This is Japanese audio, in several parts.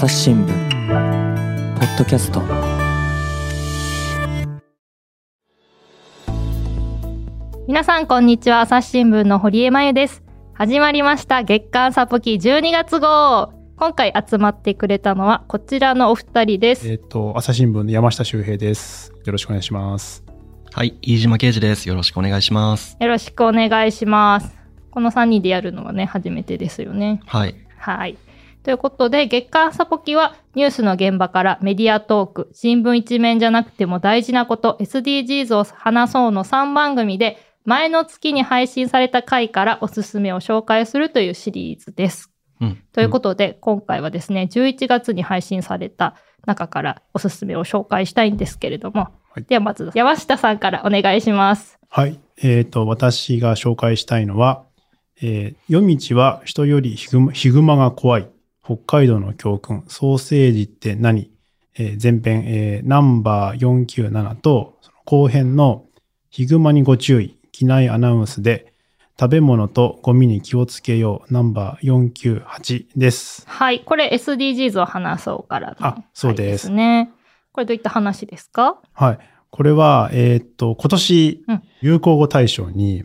朝日新聞ポッドキャスト皆さんこんにちは朝日新聞の堀江真由です始まりました月刊サポキ12月号今回集まってくれたのはこちらのお二人ですえっ、と、朝日新聞の山下修平です。よろしくお願いします。はい、飯島啓二です。よろしくお願いします。よろしくお願いしますこの3人でやるのはね初めてですよねはい。はい。ということで、月刊サポキはニュースの現場からメディアトーク、新聞一面じゃなくても大事なこと、SDGs を話そうの3番組で、前の月に配信された回からおすすめを紹介するというシリーズです。うん。ということで、今回はですね、11月に配信された中からおすすめを紹介したいんですけれども、はいではまず山下さんからお願いします。はい。えっ、と、私が紹介したいのは、えー夜道は人よりヒグマヒグマが怖い。北海道の教訓。ソーセージって何？えー前編、えーナンバー497と、後編のヒグマにご注意。機内アナウンスで、食べ物とゴミに気をつけよう。ナンバー498です。はい。これ SDGs を話そうからのあそうです回ね。これどういった話ですか？はい。これは、えーっと、今年うん、流行語大賞に、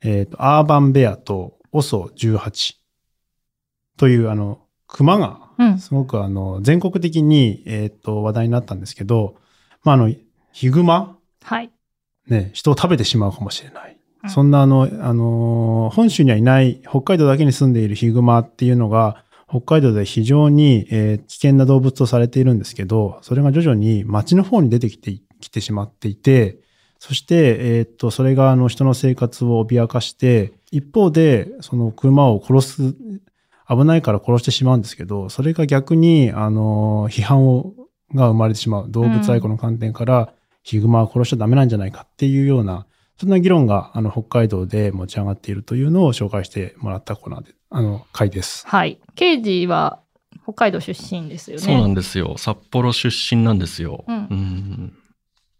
えーっと、アーバンベアと OSO18 という、あの、熊が、うん。すごくあの、全国的に、えーっと、話題になったんですけど、まあ、あの、ヒグマ？はい。ね、人を食べてしまうかもしれない。うんそんなあの、あのー本州にはいない北海道だけに住んでいるヒグマっていうのが、北海道で非常に、えー危険な動物とされているんですけど、それが徐々に街の方に出てきてきてしまっていて、そして、えーっと、それがあの人の生活を脅かして、一方で、その熊を殺す、危ないから殺してしまうんですけど、それが逆に、あのー批判を、が生まれてしまう。動物愛護の観点から、ヒグマは殺しちゃダメなんじゃないかっていうような、そんな議論が、あの、北海道で持ち上がっているというのを紹介してもらったコーナーで、あの、回です。はい。刑事は北海道出身ですよね。そうなんですよ。札幌出身なんですよ。うんん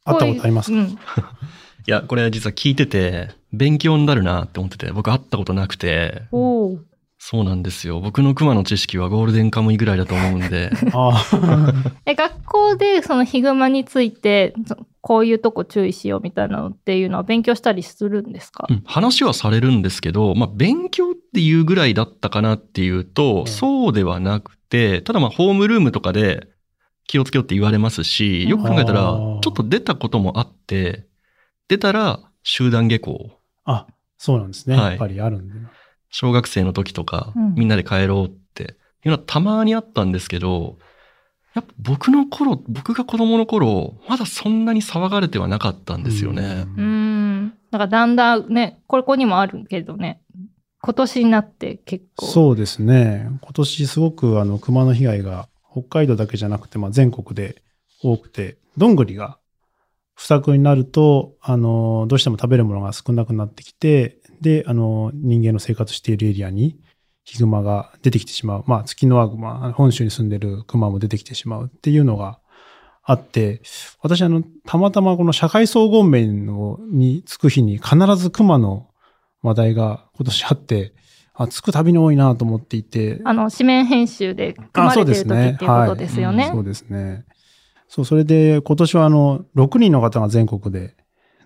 会ったことありますか？こうん。いや、これ実は聞いてて、勉強になるなって思ってて、僕会ったことなくて、おーそうなんですよ。僕の熊の知識はゴールデンカムイぐらいだと思うんで、ああ、え、学校でそのヒグマについて、そこういうとこ注意しようみたいなのっていうのは勉強したりするんですか、うん話はされるんですけど、まあ、勉強っていうぐらいだったかなっていうと、んそうではなくて、ただまあ、ホームルームとかで気をつけようって言われますし、よく考えたら、ちあょーっと出たこともあって、出たら集団下校。あ、そうなんですね。はいやっぱりあるんで。小学生の時とか、うんみんなで帰ろうっていうのはたまにあったんですけど、やっぱ僕の頃、僕が子供の頃、まだそんなに騒がれてはなかったんですよね。うーん。だからだんだんね、これここにもあるけどね、今年になって結構。そうですね。今年すごくあの熊の被害が北海道だけじゃなくて、まあ、全国で多くて、どんぐりが不作になると、あの、どうしても食べるものが少なくなってきて、で、あの、人間の生活しているエリアにヒグマが出てきてしまう。まあ、月のワグマ、本州に住んでるクマも出てきてしまうっていうのがあって、私あの、たまたまこの社会総合面のに着く日に必ずクマの話題が今年あって、あ、着くたびに多いなと思っていて。あの、紙面編集で組まれてる時っていうことですよね。そうですね。そう、それで今年はあの、6人の方が全国で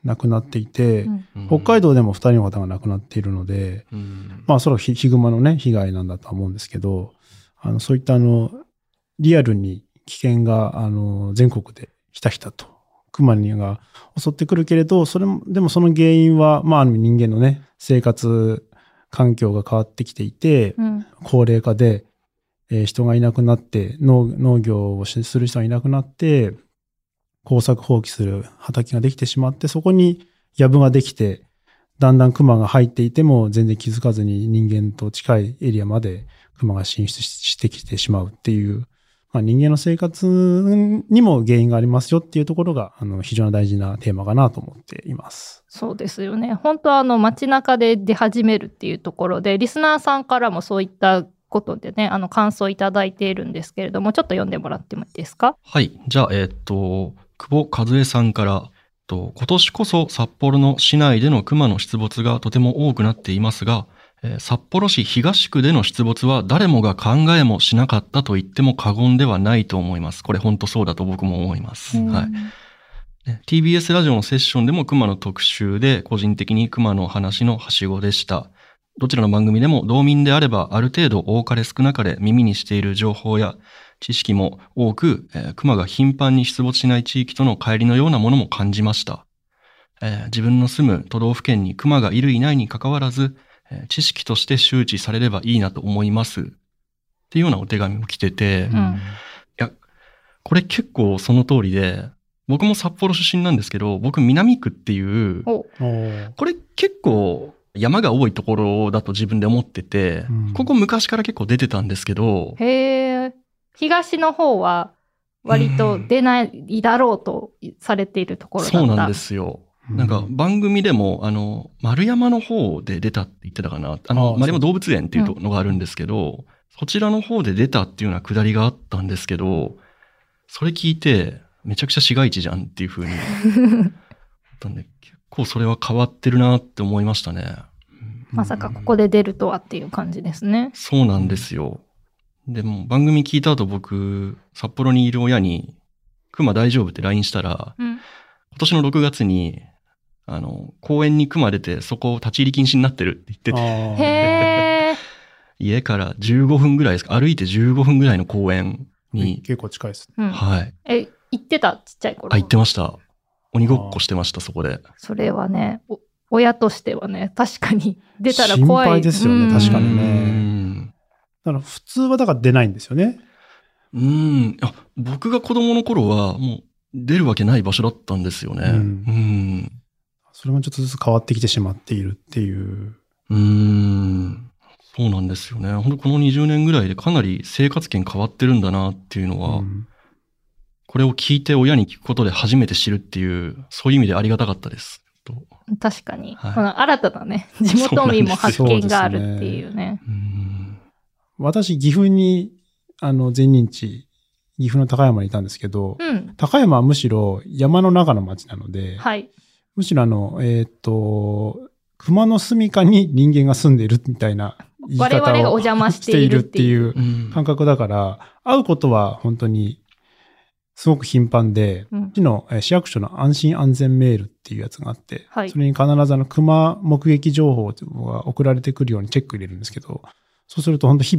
亡くなっていて、うん。うん。北海道でも2人の方が亡くなっているので、うん。まあそれはヒヒグマのね、被害なんだとは思うんですけど、あの、そういったあの、リアルに危険が、あの、全国でひたひたと、クマにが襲ってくるけれど、それも、でもその原因は、まああの人間のね、生活環境が変わってきていて、うん。高齢化で、えー人がいなくなって農、農業をしする人がいなくなって、耕作放棄する畑ができてしまって、そこに藪ができて、だんだん熊が入っていても全然気づかずに人間と近いエリアまで熊が進出ししてきてしまうっていう、まあ、人間の生活にも原因がありますよっていうところが、あの、非常に大事なテーマかなと思っています。そうですよね。本当はあの街中で出始めるっていうところで、リスナーさんからもそういったことでね、あの感想いただいているんですけれども、ちょっと読んでもらってもいいですか？はい。じゃあ、えーっと、久保和恵さんから、と今年こそ札幌の市内での熊の出没がとても多くなっていますが、えー札幌市東区での出没は誰もが考えもしなかったと言っても過言ではないと思います。これ本当そうだと僕も思います。はい。ね TBS ラジオのセッションでも熊の特集で個人的に熊の話のはしごでした。どちらの番組でも道民であればある程度多かれ少なかれ耳にしている情報や知識も多く、えー熊が頻繁に出没しない地域との乖離のようなものも感じました。えー自分の住む都道府県に熊がいるいないに関わらず、えー知識として周知されればいいなと思います。っていうようなお手紙も来てて、うんこれ結構その通りで、僕も札幌出身なんですけど、僕南区っていう、これ結構山が多いところだと自分で思ってて、うんここ昔から結構出てたんですけど、へえ。東の方は割と出ないだろうとされているところだった。そうなんですよ。なんか番組でも、あの、丸山の方で出たって言ってたかな。あの、ああ丸山動物園っていうのがあるんですけど、そちらの方で出たっていうようなくだりがあったんですけど、それ聞いて、めちゃくちゃ市街地じゃんっていう風に思ったんで、結構それは変わってるなって思いましたね。まさかここで出るとはっていう感じですね。そうなんですよ。でも番組聞いた後僕、札幌にいる親に、熊大丈夫って LINE したら、うん。今年の6月に、あの、公園に熊出て、そこ立ち入り禁止になってるって言ってて、へえ。家から15分ぐらいですか、歩いて15分ぐらいの公園に、結構近いです。うん。はい。え、行ってた？ちっちゃい頃。あ、行ってました。鬼ごっこしてました、そこで。それはね、お親としてはね、確かに出たら怖い。心配ですよねうん確かにねうんだから普通はだから出ないんですよね。うん。あ、僕が子供の頃は、もう出るわけない場所だったんですよね。うんうん。それがちょっとずつ変わってきてしまっているっていう。うーん。そうなんですよね。本当この20年ぐらいでかなり生活圏変わってるんだなっていうのは、うんこれを聞いて親に聞くことで初めて知るっていう、そういう意味でありがたかったです。と確かに。はいこの新たなね、地元民も発見があるっていうね。うーん。私、岐阜に、あの、前任地、岐阜の高山にいたんですけど、うん。高山はむしろ山の中の町なので、はい。むしろあの、えーっと、熊の住処に人間が住んでいるみたいな言い我々が方をお邪魔しているっていう。しているっていう感覚だから、会うことは本当にすごく頻繁で、うんうちのえー市役所の安心安全メールっていうやつがあって、はいそれに必ずあの熊目撃情報が送られてくるようにチェック入れるんですけど、そうすると本当日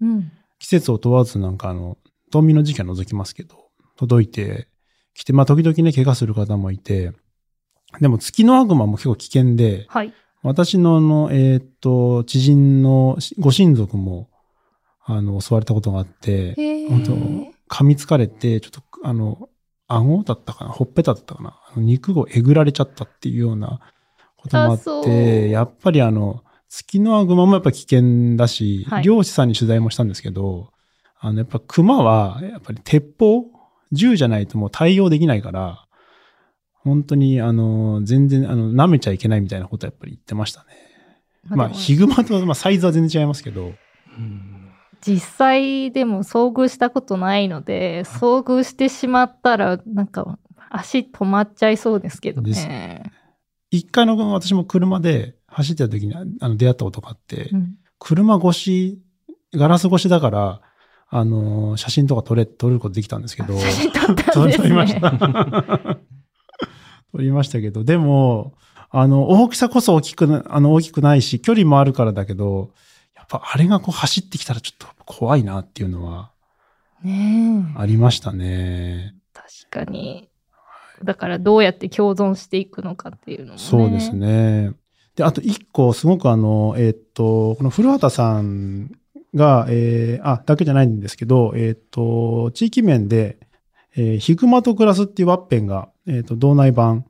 々、うん。季節を問わずなんかあの、冬眠の時期は除きますけど、届いてきて、まあ時々ね、怪我する方もいて、でも月の悪魔も結構危険で、はい。私のあの、えーっと、知人のご親族も、あの、襲われたことがあって、へ本当ー噛みつかれて、ちょっと、あの、顎だったかな？ほっぺただったかな？肉をえぐられちゃったっていうようなこともあって、やっぱりあの、月のアグマもやっぱ危険だし、はい漁師さんに取材もしたんですけど、あの、やっぱ熊は、やっぱり鉄砲銃じゃないともう対応できないから、本当に、あの、全然、あの、舐めちゃいけないみたいなことはやっぱり言ってましたね。まあ、ヒグマと、まあ、サイズは全然違いますけど、うん実際でも遭遇したことないので、遭遇してしまったら、なんか足止まっちゃいそうですけどね。一回の私も車で走ってた時にあの出会ったことがあって、うん車越し、ガラス越しだから、あの、写真とか撮れ、撮ることできたんですけど、写真撮った撮んですね。撮りました。撮りましたけど、でも、あの、大きさこそ大きくな、あの、大きくないし、距離もあるからだけど、やっぱあれがこう走ってきたらちょっと怖いなっていうのはねえありましたね。確かに。だからどうやって共存していくのかっていうのもね。そうです。ね。で、あと一個、すごくあの、えーっと、この古畑さんが、えーあ、だけじゃないんですけど、えーっと、地域面で、えーヒグマと暮らすっていうワッペンが、えーっと、道内版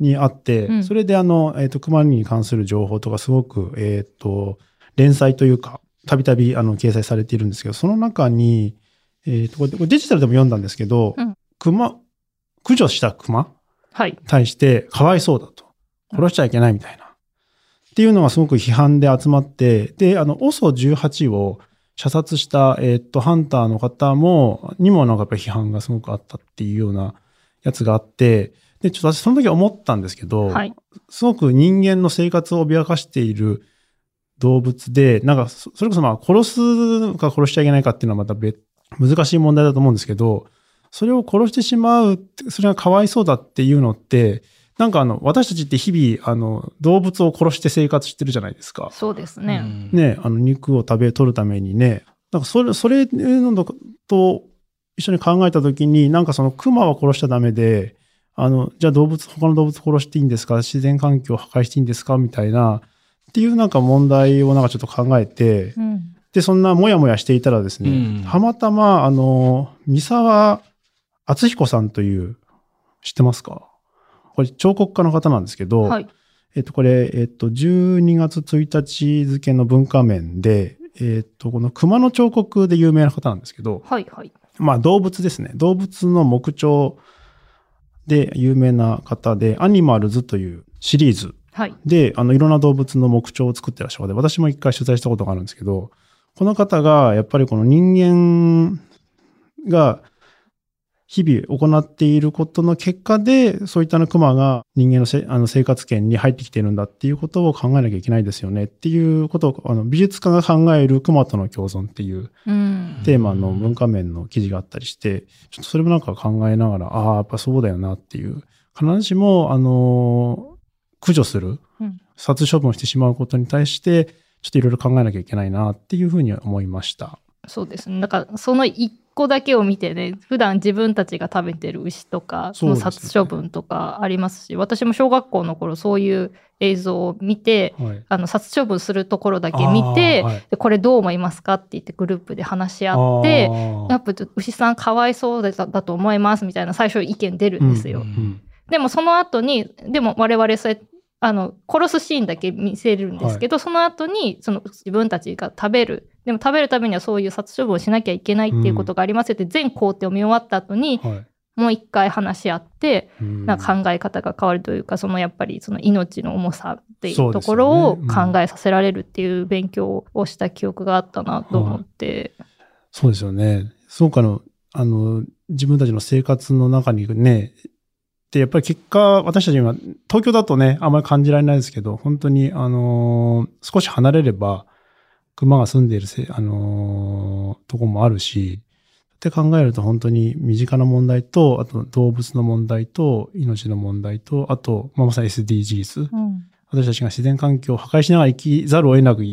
にあって、うんそれであの、えーっと、熊に関する情報とかすごく、えーっと、連載というか、たびたびあの、掲載されているんですけど、その中に、えーっと、これこれデジタルでも読んだんですけど、うん熊、駆除した熊はい。対してかわいそうだと。殺しちゃいけないみたいな。っていうのがすごく批判で集まって、で、あの、OSO18 を射殺した、えーっと、ハンターの方も、にもなんかやっぱり批判がすごくあったっていうようなやつがあって、で、ちょっと私その時思ったんですけど、はい。すごく人間の生活を脅かしている動物で、なんかそそれこそまあ殺すか殺しちゃいけないかっていうのはまた別、難しい問題だと思うんですけど、それを殺してしまうそれがかわいそうだっていうのって、なんかあの、私たちって日々、あの、動物を殺して生活してるじゃないですか。そうですね。うんね、あの、肉を食べ、取るためにね、なんかそれ、それのと一緒に考えたときに、なんかその熊は殺しちゃダメで、あの、じゃあ動物、他の動物殺していいんですか？自然環境を破壊していいんですか？みたいな、っていうなんか問題をなんかちょっと考えて、うん。で、そんなもやもやしていたらですね、うんたまたま、あの、三沢敦彦さんという、知ってますか？これ彫刻家の方なんですけど、はい。えっと、これ、えっと、12月1日付の文化面で、えっと、この熊の彫刻で有名な方なんですけど、はい。はい。まあ動物ですね。動物の木彫で有名な方で、アニマルズというシリーズはい。で、あの、いろんな動物の木彫を作ってらっしゃる方で、私も一回取材したことがあるんですけど、この方が、やっぱりこの人間が日々行っていることの結果で、そういったあの熊が人間のせあの生活圏に入ってきているんだっていうことを考えなきゃいけないですよねっていうことを、あの美術家が考える熊との共存っていううん。テーマの文化面の記事があったりして、ちょっとそれもなんか考えながら、ああ、やっぱそうだよなっていう。必ずしも、あのー駆除するうん、殺処分をしてしまうことに対して、ちょっといろいろ考えなきゃいけないなっていうふうには思いました。そうですね。だから、その一個だけを見てね、普段自分たちが食べてる牛とか、その殺処分とかありますし、私も小学校の頃そういう映像を見て、はい。あの殺処分するところだけ見て、はい。でこれどう思いますかって言ってグループで話し合って、やっぱ牛さんかわいそうだだと思いますみたいな最初意見出るんですよ。うんうんでもその後に、でも我々そうやってあの殺すシーンだけ見せるんですけど、その後にその自分たちが食べるでも食べるためにはそういう殺処分をしなきゃいけないっていうことがありますよって、全工程を見終わった後にはい。もう一回話し合って、うん。な考え方が変わるというかそのやっぱりその命の重さっていうところをうん考えさせられるっていう勉強をした記憶があったなと思って、そうですよね。そうかの、あの、自分たちの生活の中にね、で、やっぱり結果、私たち今、東京だとね、あんまり感じられないですけど、本当に、あのー少し離れれば、熊が住んでいるせ、あのーとこもあるし、って考えると本当に身近な問題と、あと動物の問題と、命の問題と、あと、まあ、まさに SDGs。うん私たちが自然環境を破壊しながら生きざるを得なくっ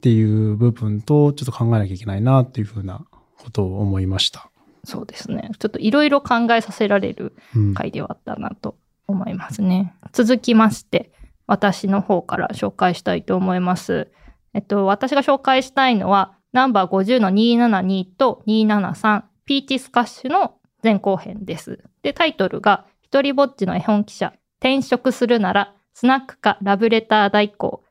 ていう部分とちょっと考えなきゃいけないなっていうふうなことを思いました。そうですねちょっといろいろ考えさせられるうん回ではあったなと思いますね。続きまして、私の方から紹介したいと思います。えっと、私が紹介したいのは、ナンバー50の272と273、ピーチスカッシュの前後編です。で、タイトルが、一人ぼっちの絵本記者、転職するなら、スナックかラブレター代行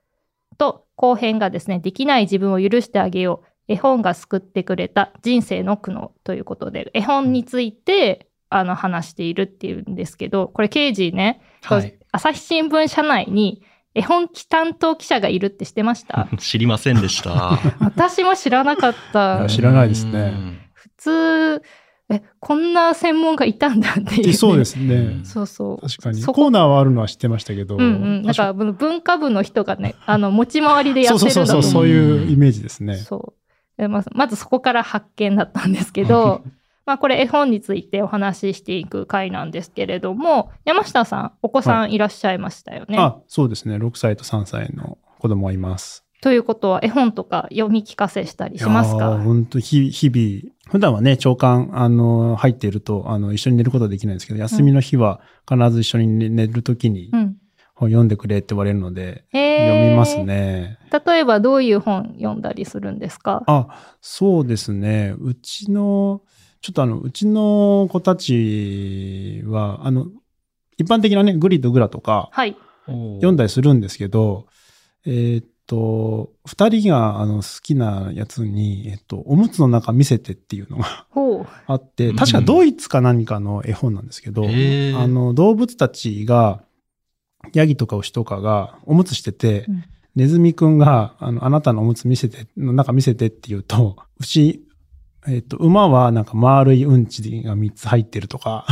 と、後編がですね、できない自分を許してあげよう。絵本が救ってくれた人生の苦悩ということで、絵本について、あの、話しているっていうんですけど、これ、刑事ね、はい。朝日新聞社内に絵本担当記者がいるって知ってました？知りませんでした。私も知らなかっいたや。知らないですねうん。普通、え、こんな専門家いたんだっていう、ね。そうですね。そうそう。確かに。コーナーはあるのは知ってましたけど。うんうん。なんか、文化部の人がね、あの、持ち回りでやそうそうそうそう、ってるんだと思う。そういうイメージですね。そう。でまずまずそこから発見だったんですけど、まあこれ絵本についてお話ししていく回なんですけれども、山下さん、お子さんいらっしゃいましたよね。あ、そうですね。6歳と3歳の子供がいます。ということは絵本とか読み聞かせしたりしますか？本当日日々、普段はね、長官、あの、入っていると、あの、一緒に寝ることはできないんですけど、休みの日は必ず一緒に寝寝るときにうん。本読んでくれって言われるので、読みます。ね。例えばどういう本読んだりするんですか？あ、そうですね。うちの、ちょっとあの、うちの子たちは、あの、一般的なね、グリとグラとかはい。読んだりするんですけど、えーっと、二人があの好きなやつに、えっと、おむつの中見せてっていうのが。あって、うん確かドイツか何かの絵本なんですけど、へーあの、動物たちが、ヤギとか牛とかがおむつしてて、うんネズミくんが、あの、あなたのおむつ見せて、の中見せてって言うと、牛、えっ、と、馬はなんか丸いうんちが3つ入ってるとか、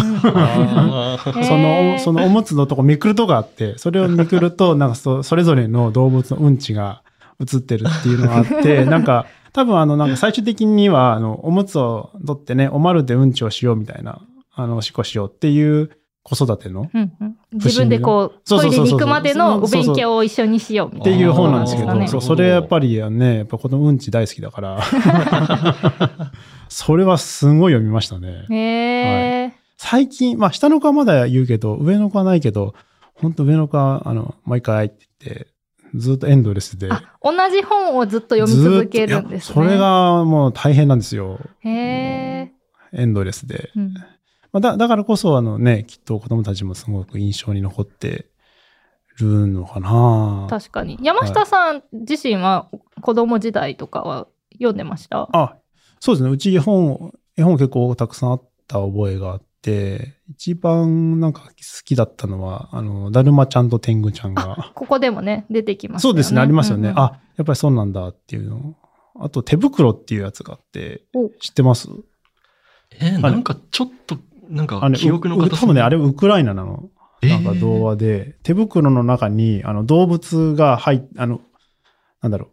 その、そのおむつのとこめくるとこあって、それをめくると、なんかそそれぞれの動物のうんちが映ってるっていうのがあって、なんか、多分あの、なんか最終的には、あの、おむつを取ってね、おまるでうんちをしようみたいな、あの、おしっこしようっていう子育てのうんうん自分でこう、トイレに行くまでのお勉強を一緒にしようみったていう本なんですけど、そうそう、それやっぱりね、やっぱこのうんち大好きだから、それはすごい読みましたね。へえ、最近、まあ下の子はまだ言うけど、上の子はないけど、本当上の子は、あの、毎回って言って、ずっとエンドレスで。あ、同じ本をずっと読み続けるんですね。それがもう大変なんですよ。へえ、エンドレスで。うんまあ、だだからこそ、あのね、きっと子供たちもすごく印象に残ってるのかな。確かに。山下さん自身は子供時代とかは読んでました？あ、そうですね。うち絵本、絵本結構たくさんあった覚えがあって、一番なんか好きだったのは、あの、だるまちゃんと天狗ちゃんが。ここでもね、出てきますよね。そうですね、ありますよね。うんうんあ、やっぱりそうなんだっていうの。あと、手袋っていうやつがあってお、知ってます？えーなんかちょっと、なんかあの、記憶の多分ね、あれウクライナなの。なんか童話で、手袋の中に、あの、動物が入っ、あの、なんだろう。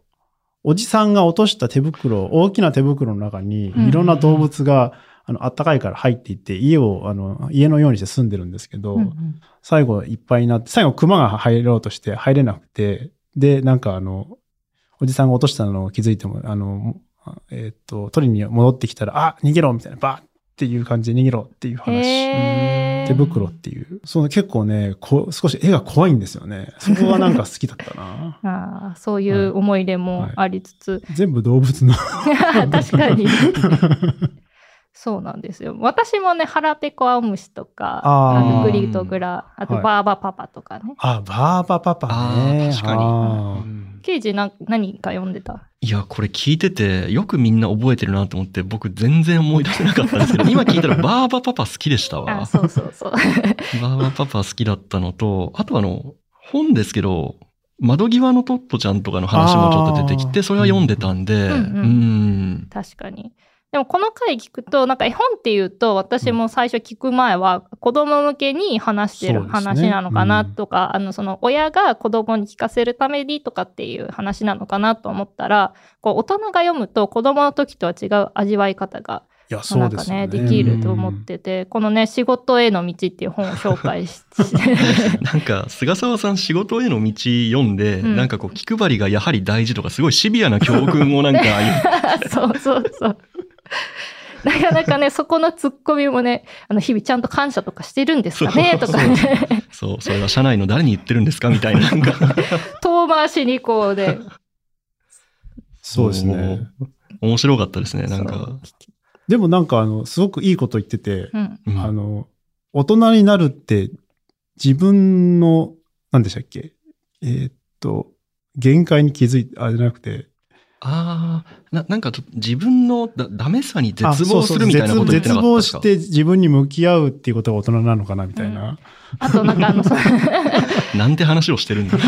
おじさんが落とした手袋、大きな手袋の中に、うんいろんな動物が、あの、あったかいから入っていって、家を、あの、家のようにして住んでるんですけど、うんうん。最後いっぱいになって、最後熊が入ろうとして入れなくて、で、なんかあの、おじさんが落としたのを気づいても、あの、えーっと、取りに戻ってきたら、あ、逃げろみたいな、バーっていう感じで逃げろっていう話。手袋っていう。その結構ね、こ少し絵が怖いんですよね。そこがなんか好きだったな。ああそういう思い出もありつつ、全部動物の。確かに。そうなんですよ。私もね、腹ペコアオムシとか、あのグリとグラ、あとはいバーバパパとかね。あ、バーバパパね。確かに刑事な何か読んでた？いや、これ聞いてて、よくみんな覚えてるなと思って、僕全然思い出せなかったんですけど、今聞いたらバーバパパ好きでしたわ。あそうそうそう。バーバパパ好きだったのと、あとあの、本ですけど、窓際のトットちゃんとかの話もちょっと出てきて、それは読んでたんで、うんうんうん確かに。でもこの回聞くと、なんか絵本っていうと、私も最初聞く前は子供向けに話してる話なのかなとか、あの、その親が子供に聞かせるためにとかっていう話なのかなと思ったら、こう大人が読むと子供の時とは違う味わい方がいや、なそうんですよね。かね、できると思ってて、このね、仕事への道っていう本を紹介し なんか、菅沢さん仕事への道読んで、うん。なんかこう、気配りがやはり大事とか、すごいシビアな教訓をなんか、そうそうそう。なかなかね、そこのツッコミもね、あの、日々ちゃんと感謝とかしてるんですかねとかね、そう、それは社内の誰に言ってるんですかみたいな、なんか、遠回しにこうで、そうですね。面白かったですね、なんか。でもなんかあの、すごくいいこと言ってて、うん。うん。あの、大人になるって自分の、何でしたっけ？えーっと、限界に気づいて、あ、じゃなくて、ああ、ななんかちょっと自分のだダメさに絶あ望するみたいなこと言ってなかったですか？絶望して自分に向き合うっていうことが大人なのかなみたいな。あとなんかあの、そ なんて話をしてるんだ。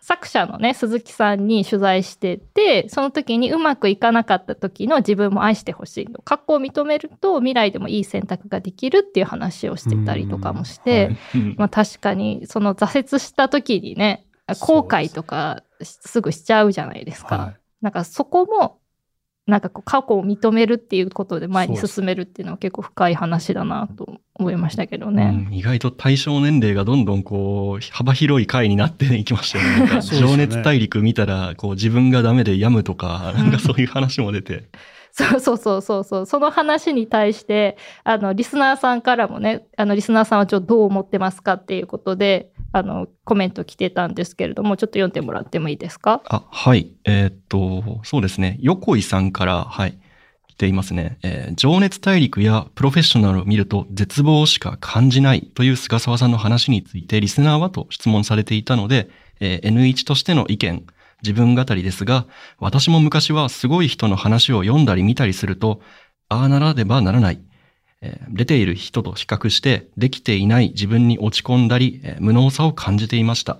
作者のね、鈴木さんに取材してて、その時にうまくいかなかった時の自分も愛してほしいの。過去を認めると未来でもいい選択ができるっていう話をしてたりとかもして、うんうんまあ確かにその挫折した時にね、後悔とかすぐしちゃうじゃないですか。はいなんかそこも、なんかこう過去を認めるっていうことで前に進めるっていうのは結構深い話だなと思いましたけどね。うん意外と対象年齢がどんどんこう幅広い回になっていきましたよね。情熱大陸見たらこう自分がダメで病むとか、なんかそういう話も出て。そうそうそうそうそう。その話に対して、あの、リスナーさんからもね、あの、リスナーさんはちょっとどう思ってますかっていうことで、あの、コメント来てたんですけれども、ちょっと読んでもらってもいいですか？あ、はい。えーっと、そうですね。横井さんから、はい。来ていますね。えー情熱大陸やプロフェッショナルを見ると絶望しか感じないという菅沢さんの話についてリスナーはと質問されていたので、えー N1 としての意見、自分語りですが、私も昔はすごい人の話を読んだり見たりすると、ああならねばならない。え出ている人と比較してできていない自分に落ち込んだり、無能さを感じていました。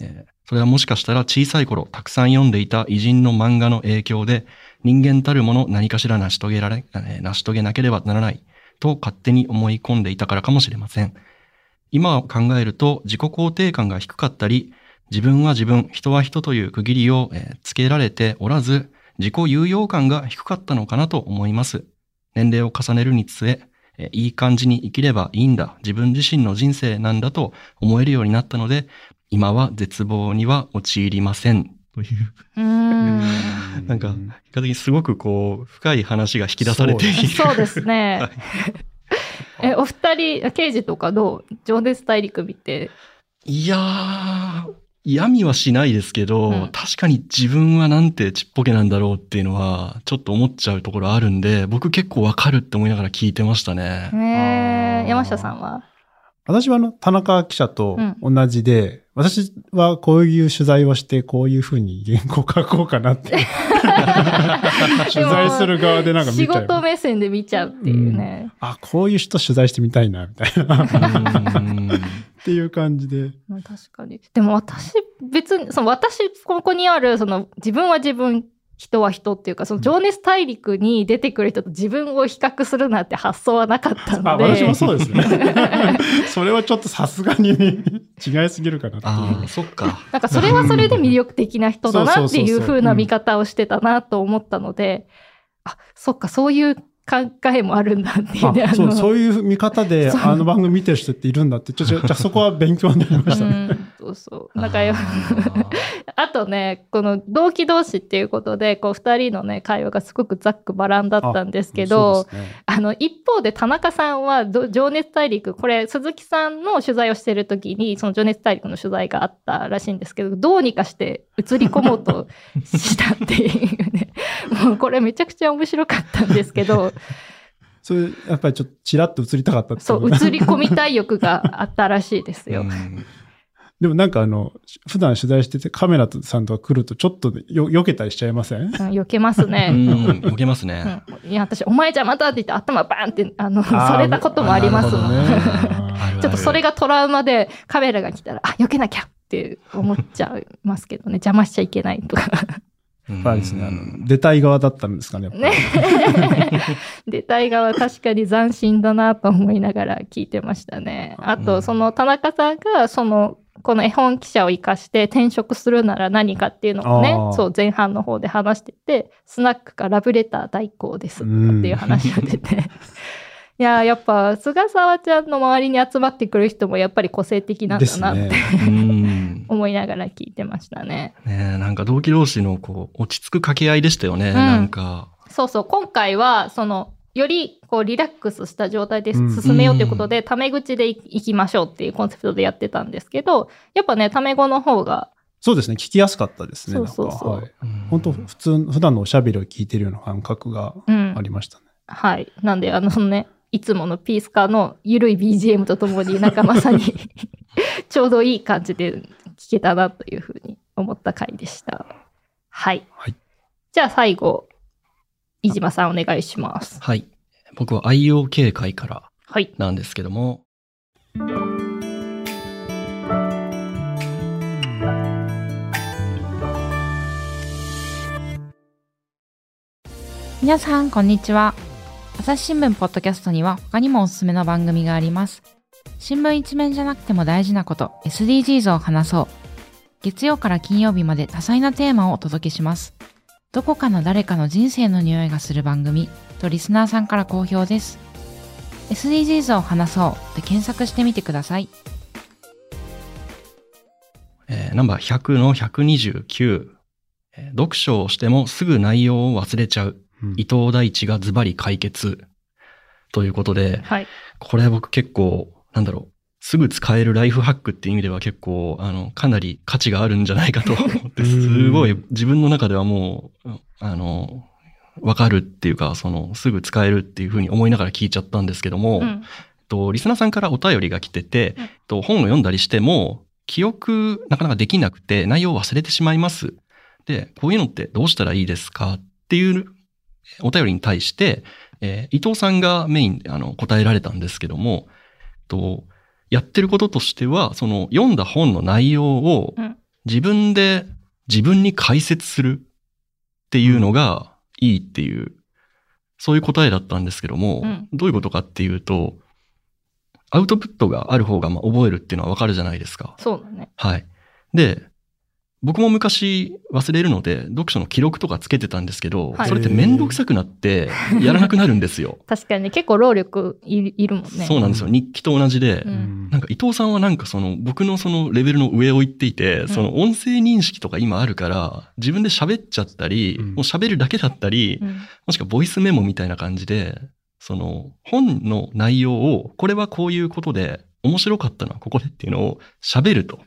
えそれはもしかしたら小さい頃たくさん読んでいた偉人の漫画の影響で人間たるもの何かしら成し遂げられ、成し遂げなければならないと勝手に思い込んでいたからかもしれません。今を考えると自己肯定感が低かったり、自分は自分、人は人という区切りを、つけられておらず、自己有用感が低かったのかなと思います。年齢を重ねるにつれ、えーいい感じに生きればいいんだ、自分自身の人生なんだと思えるようになったので、今は絶望には陥りません。という、うーん。なんか、結果的にすごくこう、深い話が引き出されている。そうですね はい。え、お二人、刑事とかどう？情熱大陸見て。いやー、嫌味はしないですけど、うん。確かに自分はなんてちっぽけなんだろうっていうのは、ちょっと思っちゃうところあるんで、僕結構わかるって思いながら聞いてましたね。山下さんは？私はあの、田中記者とうん。同じで、私はこういう取材をして、こういうふうに原稿書こうかなって。取材する側でなんか見仕ちゃう。事目線で見ちゃうっていうね。あ、こういう人取材してみたいな、みたいな。うん っていう感じで。まあ確かに。でも私、別に、その私、ここにある、その自分は自分、人は人っていうか、その情熱大陸に出てくる人と自分を比較するなんて発想はなかったのあ、で。私もそうですね。それはちょっとさすがに違いすぎるかなっていう。ああ、そっか。なんかそれはそれで魅力的な人だなっていうそうな見方をしてたなと思ったので、あ、そっか、そういう考えもあるんだっていうね。あそう、うそういう見方で、あの番組見てる人っているんだって、ちょ、じゃあそこは勉強になりましたね。ん、そうそう。なんかよあとね、この同期同士っていうことで、こう二人のね、会話がすごくざっくばらんだったんですけど、そうですねあの、一方で田中さんは、ど情熱大陸、これ、鈴木さんの取材をしてるときに、その情熱大陸の取材があったらしいんですけど、どうにかして映り込もうと したっていうね。もうこれめちゃくちゃ面白かったんですけど、それ、やっぱりちょっとちらっと映りたかったそう、映り込みたい欲があったらしいですよ。うんでもなんかあの、普段取材しててカメラさんとか来るとちょっとよ、避けたりしちゃいません？うん、避けますうね。ん、避けますね。うんいや、私、お前じゃまたって言って頭バーンって、あの、されたこともありますもん。ね ちょっとそれがトラウマでカメラが来たら、あ、避けなきゃって思っちゃいますけどね。邪魔しちゃいけないとか。ですね、あの、出たい側だったんですかね。ね。出たい側確かに斬新だなと思いながら聞いてましたね。あと、うんその田中さんが、その、この絵本記者を生かして転職するなら何かっていうのをねそう前半の方で話してて、スナックかラブレター代行ですっていう話が出て。いやーやっぱ菅沢ちゃんの周りに集まってくる人もやっぱり個性的なんだなって、ね。うん。思いながら聞いてましたね。ねえなんか同期同士のこう、落ち着く掛け合いでしたよね。なんか。そうそう、今回は、その、よりこうリラックスした状態で進めようということで、タメ口でい行きましょうっていうコンセプトでやってたんですけど、やっぱね、タメ語の方が、そうですね、聞きやすかったですね。そうそうそうはいうん本当普通、普段のおしゃべりを聞いてるような感覚がうんあ。りましたね。はい。なんで、あのね、いつものピースカーのゆるい BGM とともに、なんかまさにちょうどいい感じで聞けたなというふうに思った回でした。はい。はいじゃあ最後、飯島さんお願いします。はい。僕は IOK 会からはい。なんですけども、皆さん、こんにちは。朝日新聞ポッドキャストには他にもおすすめの番組があります。新聞一面じゃなくても大事なこと、SDGs を話そう。月曜から金曜日まで多彩なテーマをお届けします。どこかの誰かの人生の匂いがする番組とリスナーさんから好評です。SDGs を話そうで検索してみてください。えーナンバー100の129、えー読書をしてもすぐ内容を忘れちゃう。うん伊藤大地がズバリ解決。ということで、はい。これ僕結構、なんだろう、すぐ使えるライフハックっていう意味では結構、あの、かなり価値があるんじゃないかと思って、すごい自分の中ではもう、あの、わかるっていうか、その、すぐ使えるっていうふうに思いながら聞いちゃったんですけども、うん。と、リスナーさんからお便りが来てて、うんと本を読んだりしても、記憶なかなかできなくて内容を忘れてしまいます。で、こういうのってどうしたらいいですか？っていうお便りに対して、えー伊藤さんがメインであの答えられたんですけども、とやってることとしては、その読んだ本の内容をうん自分で自分に解説するっていうのがいいっていう、そういう答えだったんですけども、うんどういうことかっていうと、アウトプットがある方がまあ覚えるっていうのはわかるじゃないですか。そうだね。はい。で、僕も昔忘れるので、読書の記録とかつけてたんですけど、はいそれってめんどくさくなって、やらなくなるんですよ。確かにね、結構労力いいるもんね。そうなんですよ。日記と同じで。うんなんか伊藤さんはなんかその僕のそのレベルの上を行っていて、その音声認識とか今あるから、自分で喋っちゃったり、うんもう喋るだけだったり、うんもしくはボイスメモみたいな感じで、その本の内容を、これはこういうことで、面白かったのはここでっていうのを喋ると。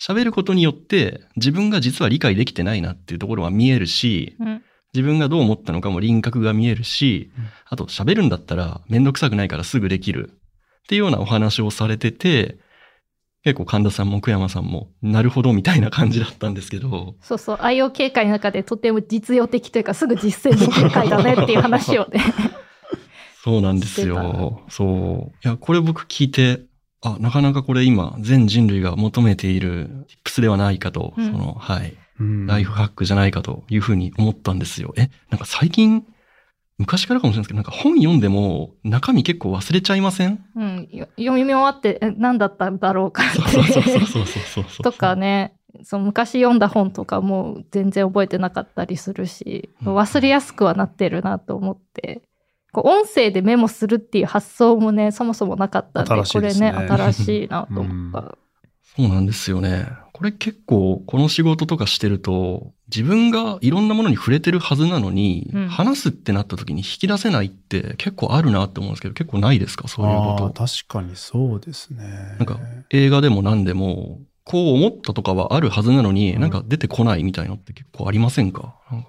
喋ることによって、自分が実は理解できてないなっていうところは見えるし、うん自分がどう思ったのかも輪郭が見えるしうん、あと喋るんだったらめんどくさくないからすぐできるっていうようなお話をされてて、結構神田さんも奥山さんもなるほどみたいな感じだったんですけど、そうそう、IO 警戒の中でとても実用的というか、すぐ実践できる回だねっていう話をね。そうなんですよ。そう。いや、これ僕聞いて、あ、なかなかこれ今全人類が求めている tips ではないかと、うんその、はい。うんライフハックじゃないかというふうに思ったんですよ。え、なんか最近、昔からかもしれないですけど、なんか本読んでも中身結構忘れちゃいません？うん、よ読み終わって、え何だったんだろうかって。そうそうそうそうそうそうそう。とかね、その昔読んだ本とかも全然覚えてなかったりするし、うん忘れやすくはなってるなと思って、こう音声でメモするっていう発想もね、そもそもなかったんで、ですねこれね、新しいなと思った。そうなんですよね。これ結構、この仕事とかしてると、自分がいろんなものに触れてるはずなのに、うん話すってなった時に引き出せないって結構あるなって思うんですけど、結構ないですか？そういうこと。確かにそうですね。なんか映画でも何でも、こう思ったとかはあるはずなのに、うんなんか出てこないみたいのって結構ありませんか？なんか。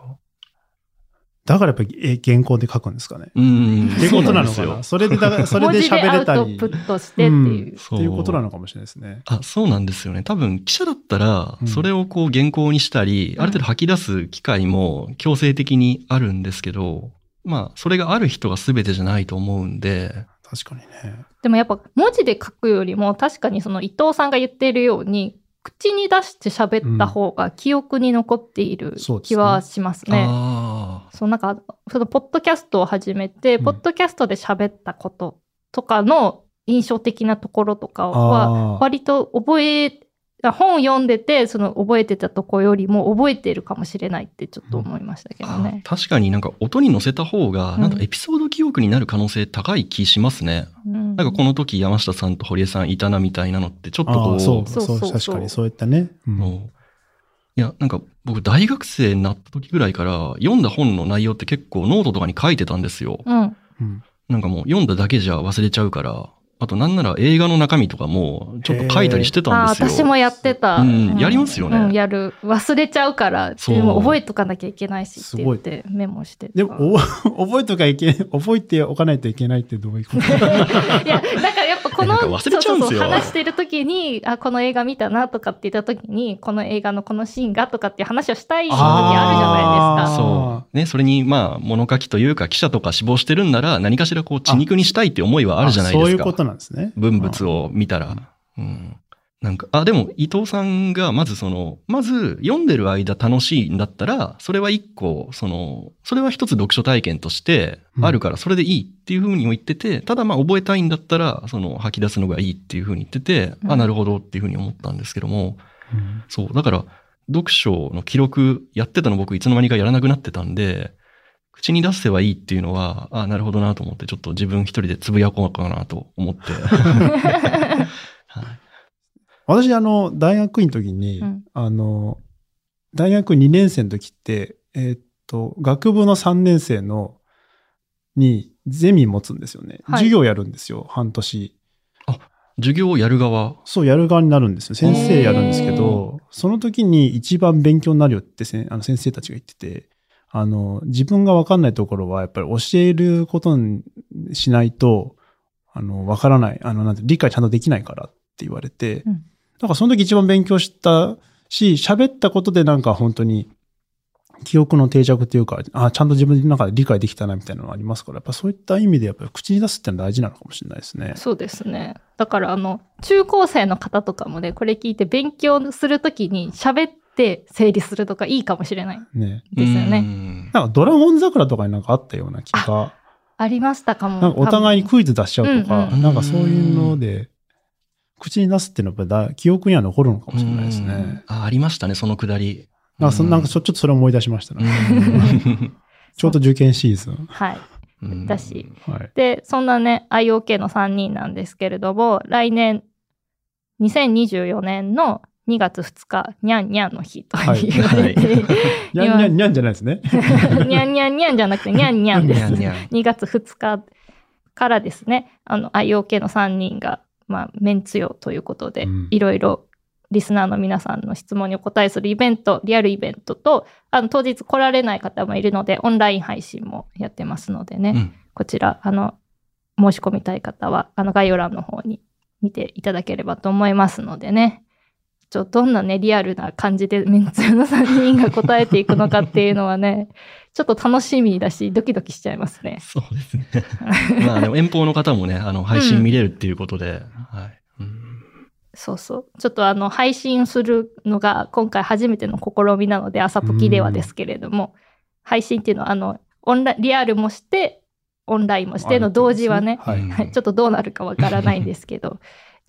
だからやっぱりえ原稿で書くんですかね。うん。っていうことなのかなそれでだから、それで文字でアウト喋れたり。プットしてっていう。そっていうことなのかもしれないですね。あ、そうなんですよね。多分記者だったらう、んそれをこう原稿にしたり、うんある程度吐き出す機会も強制的にあるんですけど、まあ、それがある人が全てじゃないと思うんで、確かにね。でもやっぱ文字で書くよりも確かにその伊藤さんが言っているように口に出して喋った方が記憶に残っている気はしますね。ああ、そうなんかそのポッドキャストを始めて、うん。ポッドキャストで喋ったこととかの印象的なところとかは割と覚えあ本読んでてその覚えてたとこよりも覚えてるかもしれないってちょっと思いましたけどね。確かになんか音に乗せた方が、うん。なんかエピソード記憶になる可能性高い気しますね。うん。なんかこの時山下さんと堀江さんいたなみたいなのってちょっとこう、そう、そうそう、そう。そう確かにそういったね。うん。もういや、なんか僕大学生になった時ぐらいから読んだ本の内容って結構ノートとかに書いてたんですよ。うん。うん。なんかもう読んだだけじゃ忘れちゃうから、あとなんなら映画の中身とかもちょっと書いたりしてたんあですよ。私もやってた、うんやりますよね。うんやる。忘れちゃうからでも覚えとかなきゃいけないしって言ってメモしてた。でも、お 覚えとかいけ 覚えておかないといけないってどういうこと？いやだかこのちゃうんですよそうそうそう話してる時にあこの映画見たなとかって言った時にこの映画のこのシーンがとかっていう話をしたい時あるじゃないですか。そう。ね、それにまあ物書きというか記者とか志望してるんなら何かしらこう血肉にしたいって思いはあるじゃないですか。そういうことなんですね。文物を見たら。うん。なんか、あ、でも伊藤さんがまずその、まず読んでる間楽しいんだったら、それは一個、その、それは一つ読書体験としてあるから、それでいいっていうふうにも言ってて、ただまあ覚えたいんだったら、その吐き出すのがいいっていうふうに言ってて、うん。あ、なるほどっていうふうに思ったんですけども、うん。そう、だから、読書の記録やってたの僕いつの間にかやらなくなってたんで、口に出せばいいっていうのは、あなるほどなと思って、ちょっと自分一人でつぶやこうかなと思って。はい私、あの、大学院の時に、うんあの、大学2年生の時って、えーっと、学部の3年生の、に、ゼミ持つんですよね。はい授業やるんですよ、半年。授業をやる側。そう、やる側になるんですよ。先生やるんですけど、その時に一番勉強になるよってせんあの先生たちが言ってて、あの、自分がわかんないところは、やっぱり教えることにしないと、あの、わからない、あの、なんて、理解ちゃんとできないからって言われて、うんだからその時一番勉強したし、喋ったことでなんか本当に、記憶の定着っていうか、あちゃんと自分の中で理解できたなみたいなのがありますから、やっぱそういった意味でやっぱり口に出すってのは大事なのかもしれないですね。そうですね。だからあの中高生の方とかもねこれ聞いて勉強するときに喋って整理するとかいいかもしれないね。ですよね。ね。なんかドラゴン桜とかになんかあったような気が、ありましたかも。なんかお互いにクイズ出しちゃうとか、うんうんなんかそういうので、口に出すっていうのはやっぱだ記憶には残るのかもしれないですうんね。あ、ありましたね、そのくだり。なんかそなんかそちょっとそれ思い出しましたね。うん ちょうど受験シーズン。はい。うんだしはい。で、そんなね、IOK の3人なんですけれども、来年、2024年の2月2日、にゃんにゃんの日とはい言われて、にゃんにゃんにゃんじゃないですね。にゃんにゃんにゃんじゃなくて、にゃんにゃんです。にゃんにゃん2月2日からですね、あの、IOK の3人が、まあ、メンツ用ということで、うん。いろいろリスナーの皆さんの質問にお答えするイベント、リアルイベントと、あの、当日来られない方もいるので、オンライン配信もやってますのでね、うん。こちら、あの、申し込みたい方は、あの、概要欄の方に見ていただければと思いますのでね、ちょどんなね、リアルな感じでメンツの3人が答えていくのかっていうのはね、ちょっと楽しみだし、ドキドキしちゃいますね。そうですね。まあでも 遠方の方もね、あの、配信見れるっていうことで、はい。うんそうそう。ちょっとあの、配信するのが今回初めての試みなので、朝ポキではですけれども、配信っていうのは、あの、オンラリアルもして、オンラインもしての同時はね、はい。うんはいちょっとどうなるかわからないんですけど、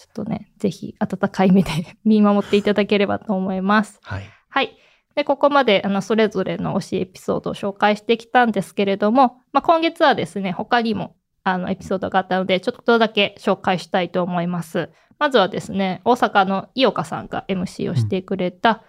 ちょっとね、ぜひ温かい目で 見守っていただければと思います。はい。はい。で、ここまで、あの、それぞれの推しエピソードを紹介してきたんですけれども、まあ、今月はですね、他にも、あの、エピソードがあったので、ちょっとだけ紹介したいと思います。まずはですね、大阪の井岡さんが MC をしてくれた、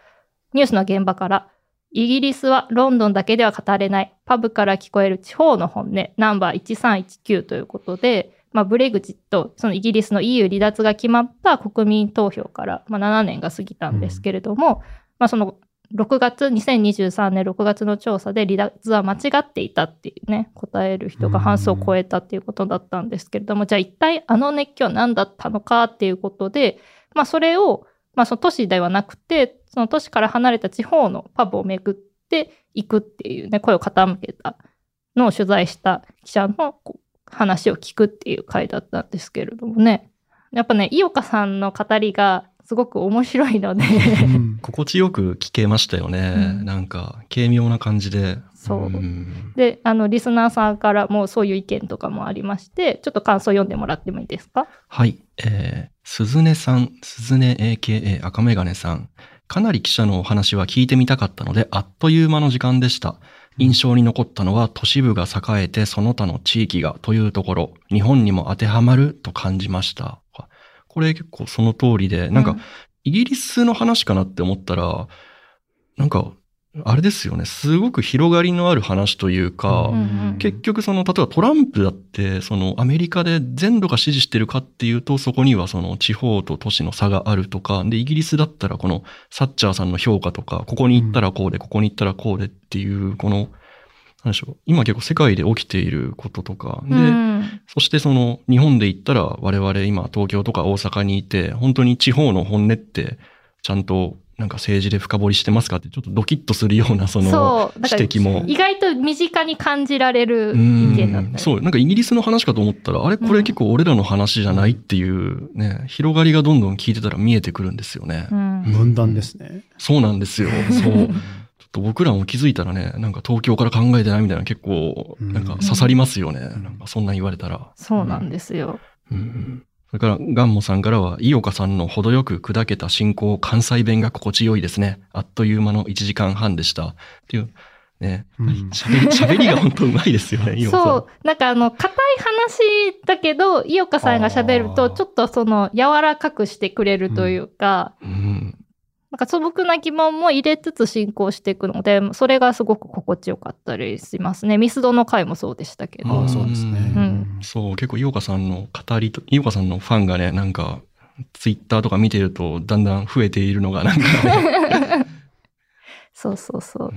ニュースの現場から、イギリスはロンドンだけでは語れない、パブから聞こえる地方の本音、ナンバー1319ということで、まあ、ブレグジット、そのイギリスの EU 離脱が決まった国民投票から、まあ、7年が過ぎたんですけれども、まあ、その6月、2023年6月の調査で離脱は間違っていたっていうね、答える人が半数を超えたっていうことだったんですけれども、じゃあ一体あの熱狂は何だったのかっていうことで、まあそれを、まあその都市ではなくて、その都市から離れた地方のパブを巡っていくっていうね、声を傾けたのを取材した記者の話を聞くっていう回だったんですけれどもね。やっぱね、井岡さんの語りがすごく面白いので、うん 心地よく聞けましたよね。うんなんか、軽妙な感じで。そうんで、あの、リスナーさんからもそういう意見とかもありまして、ちょっと感想読んでもらってもいいですか？はい。えー、鈴音さん、鈴音 AKA 赤メガネさん。かなり記者のお話は聞いてみたかったので、あっという間の時間でした。印象に残ったのは都市部が栄えてその他の地域がというところ、日本にも当てはまると感じました。これ結構その通りで、なんか、イギリスの話かなって思ったら、なんか、あれですよね。すごく広がりのある話というか、うんうん結局その、例えばトランプだって、そのアメリカで全土が支持してるかっていうと、そこにはその地方と都市の差があるとか、で、イギリスだったらこのサッチャーさんの評価とか、ここに行ったらこうで、ここに行ったらこうでっていう、この、なんでしょう。今結構世界で起きていることとか、で、うんそしてその日本で言ったら我々今東京とか大阪にいて本当に地方の本音ってちゃんとなんか政治で深掘りしてますかってちょっとドキッとするようなその指摘も。意外と身近に感じられる意うん見だったりそう、なんかイギリスの話かと思ったら、あれこれ結構俺らの話じゃないっていうね、広がりがどんどん聞いてたら見えてくるんですよね。うん分断ですね。そうなんですよ。そう。ちょっと僕らも気づいたらね、なんか東京から考えてないみたいな結構、なんか刺さりますよね。うんなんかそんなん言われたら。そうなんですよ。うんそれから、ガンモさんからは、井岡さんの程よく砕けた進行、関西弁が心地よいですね。あっという間の1時間半でした。っていう、ね。うん喋り、が本当うまいですよね、井岡さん。そう。なんかあの、硬い話だけど、井岡さんが喋ると、ちょっとその、柔らかくしてくれるというか、うん。なんか素朴な疑問も入れつつ進行していくので、それがすごく心地よかったりしますね。ミスドの回もそうでしたけど。ああ、そうですね。うんそう、結構井岡さんの語りと、井岡さんのファンがね、なんか、ツイッターとか見てると、だんだん増えているのが、なんか、そうそうそう。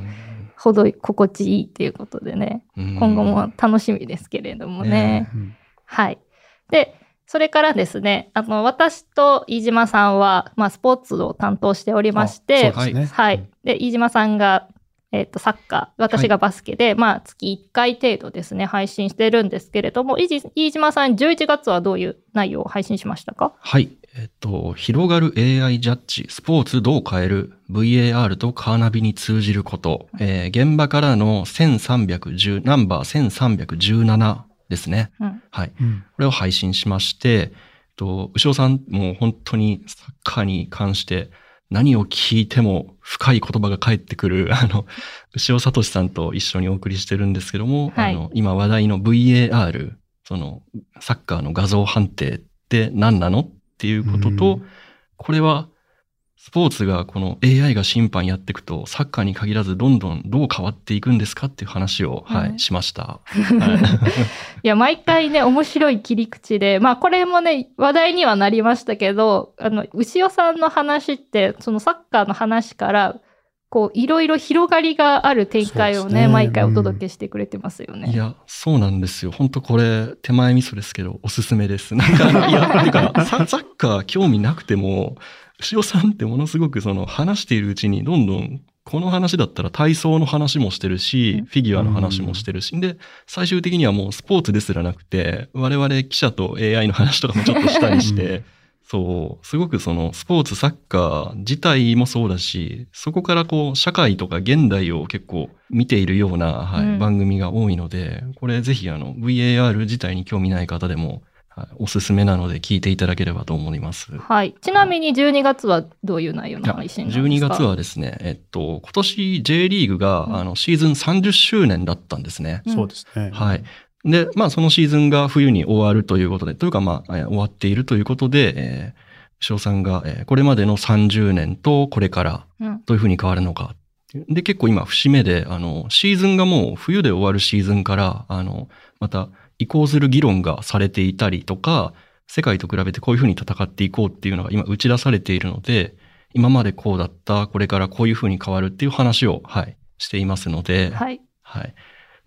ほど心地いいっていうことでね、うん今後も楽しみですけれどもね。ねうんはい。で、それからですね、あの、私と飯島さんは、まあ、スポーツを担当しておりまして、ね。はい。で、飯島さんが、えっ、と、サッカー、私がバスケで、まあ、月1回程度ですね、配信してるんですけれども、飯飯島さん、11月はどういう内容を配信しましたか？はい。えっと、広がる AI ジャッジ、スポーツどう変える、VAR とカーナビに通じること、えー現場からの1310、ナンバー1317ですね。うん。はい。うんこれを配信しまして、と、牛尾さんも本当にサッカーに関して何を聞いても深い言葉が返ってくる、あの、牛尾聡さんと一緒にお送りしてるんですけども、はいあの、今話題の VAR、その、サッカーの画像判定って何なのっていうことと、うんこれは、スポーツがこの AI が審判やっていくと、サッカーに限らずどんどんどう変わっていくんですかっていう話を、ははいい、しました。はいいや、毎回ね、面白い切り口で、まあ、これもね、話題にはなりましたけど、あの、牛尾さんの話って、そのサッカーの話から、こう、いろいろ広がりがある展開をね、ね毎回お届けしてくれてますよね。いや、そうなんですよ。本当これ、手前味噌ですけど、おすすめです。なんかいや、なんか、ササッカー興味なくても、牛尾さんってものすごくその、話しているうちに、どんどん、この話だったら体操の話もしてるしうん、フィギュアの話もしてるし、で、最終的にはもうスポーツですらなくて、我々記者と AI の話とかもちょっとしたりして、そう、すごくそのスポーツ、サッカー自体もそうだし、そこからこう、社会とか現代を結構見ているような、はいうん。番組が多いので、これぜひあの、VAR 自体に興味ない方でも、はいおすすめなので聞いていただければと思います。はい。ちなみに12月はどういう内容の配信ですか？12月はですね、えっと、今年 J リーグが、うんあのシーズン30周年だったんですね。うんそうですね。はい。で、まあ、そのシーズンが冬に終わるということで、というか、まあ、えー終わっているということで、えー、翔さんが、えーこれまでの30年とこれからうんどういうふうに変わるのかっていう。で、結構今、節目で、あの、シーズンがもう冬で終わるシーズンから、あの、また移行する議論がされていたりとか、世界と比べてこういうふうに戦っていこうっていうのが今打ち出されているので、今までこうだった、これからこういうふうに変わるっていう話を、はい、していますので、はい。はい。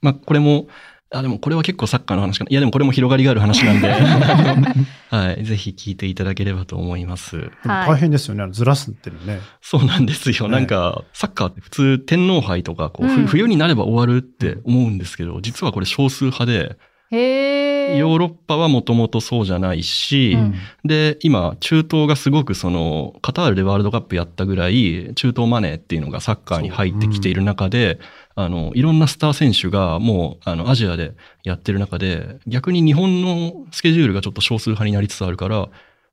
まあ、これも、あ、でもこれは結構サッカーの話かな。いや、でもこれも広がりがある話なんで、はい。ぜひ聞いていただければと思います。大変ですよね。あのずらすっていうのね。そうなんですよ。ねなんか、サッカーって普通天皇杯とか、こう、ふうん冬になれば終わるって思うんですけど、実はこれ少数派で、へー。ヨーロッパはもともとそうじゃないし、うん。で、今、中東がすごくその、カタールでワールドカップやったぐらい、中東マネーっていうのがサッカーに入ってきている中で、あの、いろんなスター選手がもう、あの、アジアでやってる中で、逆に日本のスケジュールがちょっと少数派になりつつあるから、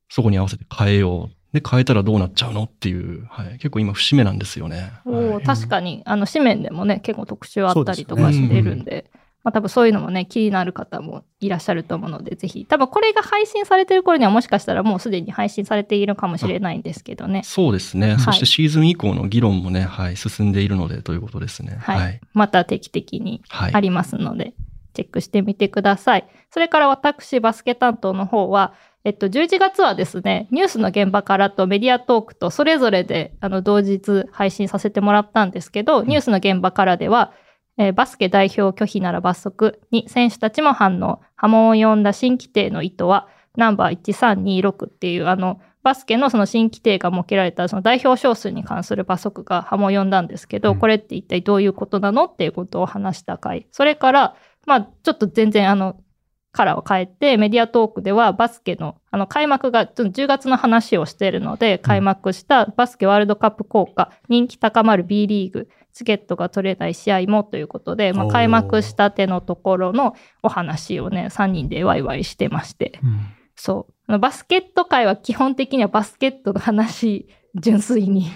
そこに合わせて変えよう。で、変えたらどうなっちゃうのっていう、はい、結構今節目なんですよね。おーはい。確かに、あの、紙面でもね、結構特集あったりとかしてるんで、まあ多分そういうのもね、気になる方もいらっしゃると思うので、ぜひ、多分これが配信されてる頃にはもしかしたらもうすでに配信されているかもしれないんですけどね。そうですね。いそしてシーズン以降の議論もね、はい、進んでいるのでということですね。はい。はい。また定期的にはいありますので、チェックしてみてください。それから私、バスケ担当の方は、えっと、11月はですね、ニュースの現場からとメディアトークとそれぞれであの同日配信させてもらったんですけど、ニュースの現場からでは、えーバスケ代表拒否なら罰則に選手たちも反応。波紋を呼んだ新規定の意図はナンバー1326っていうあのバスケのその新規定が設けられたその代表少数に関する罰則が波紋を呼んだんですけど、うんこれって一体どういうことなのっていうことを話した回。それから、まあちょっと全然あの、カラーを変えて、メディアトークではバスケの、あの、開幕がちょっと10月の話をしているので、開幕したバスケワールドカップ効果、人気高まる B リーグ、チケットが取れない試合もということで、まあ、開幕したてのところのお話をね、3人でワイワイしてまして。そう。あのバスケット界は基本的にはバスケットの話、純粋に。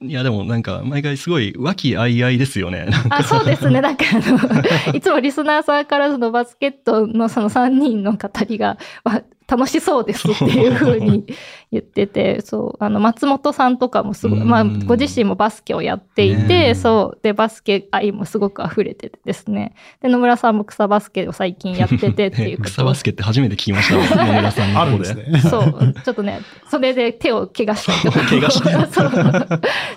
いや、でも なんか、毎回すごい和気あいあいですよね。あそうですね。なんかあの、いつもリスナーさんからそのバスケットのその3人の語りが、わ楽しそうですっていうふうに言ってて、そう、あの、松本さんとかもすごい、うんまあ、ご自身もバスケをやっていねて、えそう、で、バスケ愛もすごく溢れててですね。で、野村さんも草バスケを最近やっててっていう 草バスケって初めて聞きましたわ 野村さんのあ方で。るんですね。そう、ちょっとね、それで手を怪我したりとか。怪我し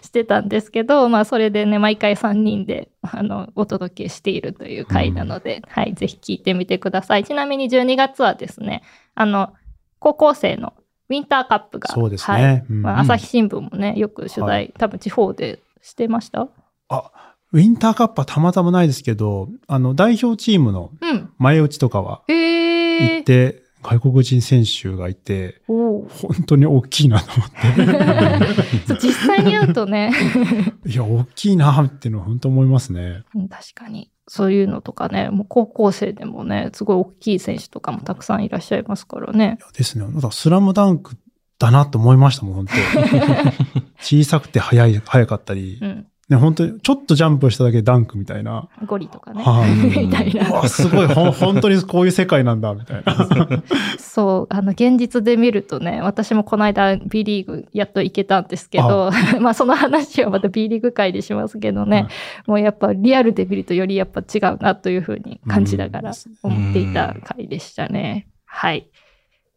してたんですけど、まあ、それでね、毎回3人で、あの、お届けしているという回なので、はい、ぜひ聞いてみてください。ちなみに12月はですね、あの、高校生のウィンターカップが、そうですはいね。うんまあ、朝日新聞もね、よく取材、はい多分地方でしてました？ウィンターカップはたまたまないですけど、あの、代表チームのうん。前打ちとかはへ行えっ。て、外国人選手がいて、本当に大きいなと思っ そう実際に会うとね、て。いや、大きいなっていうのは本当思いますね。うん確かに。そういうのとかね、もう高校生でもね、すごい大きい選手とかもたくさんいらっしゃいますからね。ですね。なんかスラムダンクだなと思いましたもん、本当 小さくて速い、速かったり、うん。ね、本当にちょっとジャンプしただけでダンクみたいな。ゴリとかね。はい みたいうな。わ、すごい、ほん本当にこういう世界なんだ、みたいな。そう、あの、現実で見るとね、私もこの間 B リーグやっと行けたんですけど、まあその話はまた B リーグ会でしますけどね、もうやっぱリアルで見るとよりやっぱ違うなというふうに感じながら思っていた回でしたね。はい。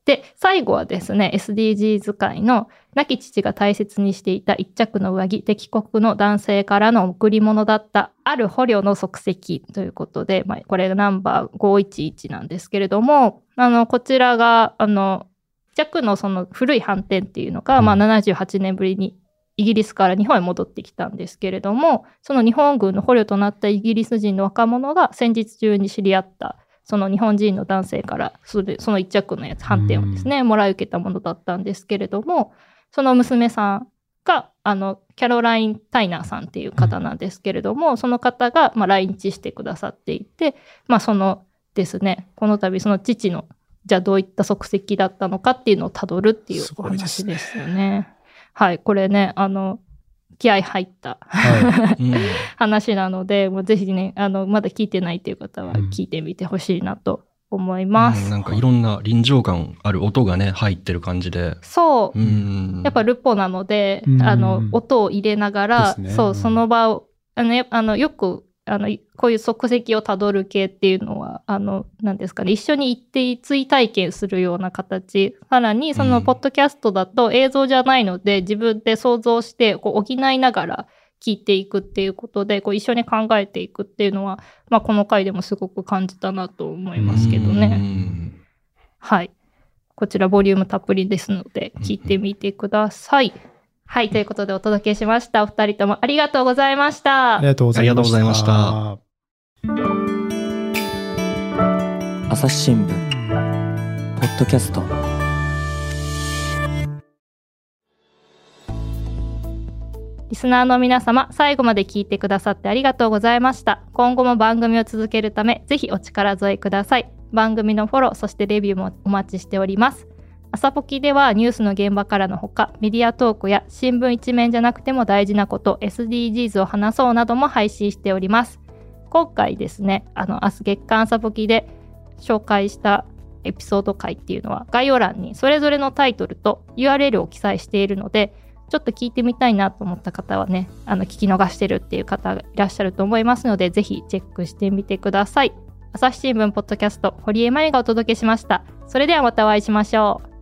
で、最後はですね、SDGs 会の亡き父が大切にしていた一着の上着、敵国の男性からの贈り物だったある捕虜の足跡ということで、まあ、これがナンバー511なんですけれども、あの、こちらが、あの、一着のその古い反転っていうのが、まあ、うん78年ぶりにイギリスから日本へ戻ってきたんですけれども、その日本軍の捕虜となったイギリス人の若者が戦時中に知り合ったその日本人の男性からそれその一着のやつ、反転をですね、もらい受けたものだったんですけれども、その娘さんが、あの、キャロライン・タイナーさんっていう方なんですけれども、その方が、まあ、来日してくださっていて、まあ、そのですね、この度その父の、じゃあどういった足跡だったのかっていうのをたどるっていうすお話ですよね。はい、これね、あの、気合入ったはうん。話なので、もうぜひね、あの、まだ聞いてないっていう方はうん。聞いてみてほしいなと思います。うん。なんかいろんな臨場感ある音がね、入ってる感じで。そう、うん。やっぱルポなので、うん。あの、音を入れながら、ね。そうう、んその場を、あの、やあのよく、あの、こういう足跡をたどる系っていうのは、あの、なんですかね、一緒に行って追体験するような形。さらに、そうの、んポッドキャストだと映像じゃないので、自分で想像して、こう、補いながら聞いていくっていうことで、こう、一緒に考えていくっていうのは、まあ、この回でもすごく感じたなと思いますけどうね。んはい。こちらボリュームたっぷりですので、聞いてみてください。はい。ということでお届けしました。お二人ともありがとうございましたあり。がとうございました。朝日新聞ポッドキャストリスナーの皆様、最後まで聞いてくださってありがとうございました。今後も番組を続けるため、ぜひお力添えください。番組のフォロー、そしてレビューもお待ちしております。朝ポキではニュースの現場からのほか、メディアトークや新聞一面じゃなくても大事なこと、SDGs を話そうなども配信しております。今回ですね、あの、明日月間朝ポキで紹介したエピソード回っていうのは概要欄にそれぞれのタイトルと URL を記載しているので、ちょっと聞いてみたいなと思った方はね、あの聞き逃してるっていう方がいらっしゃると思いますので、ぜひチェックしてみてください。朝日新聞ポッドキャスト、堀江真由がお届けしました。それではまたお会いしましょう。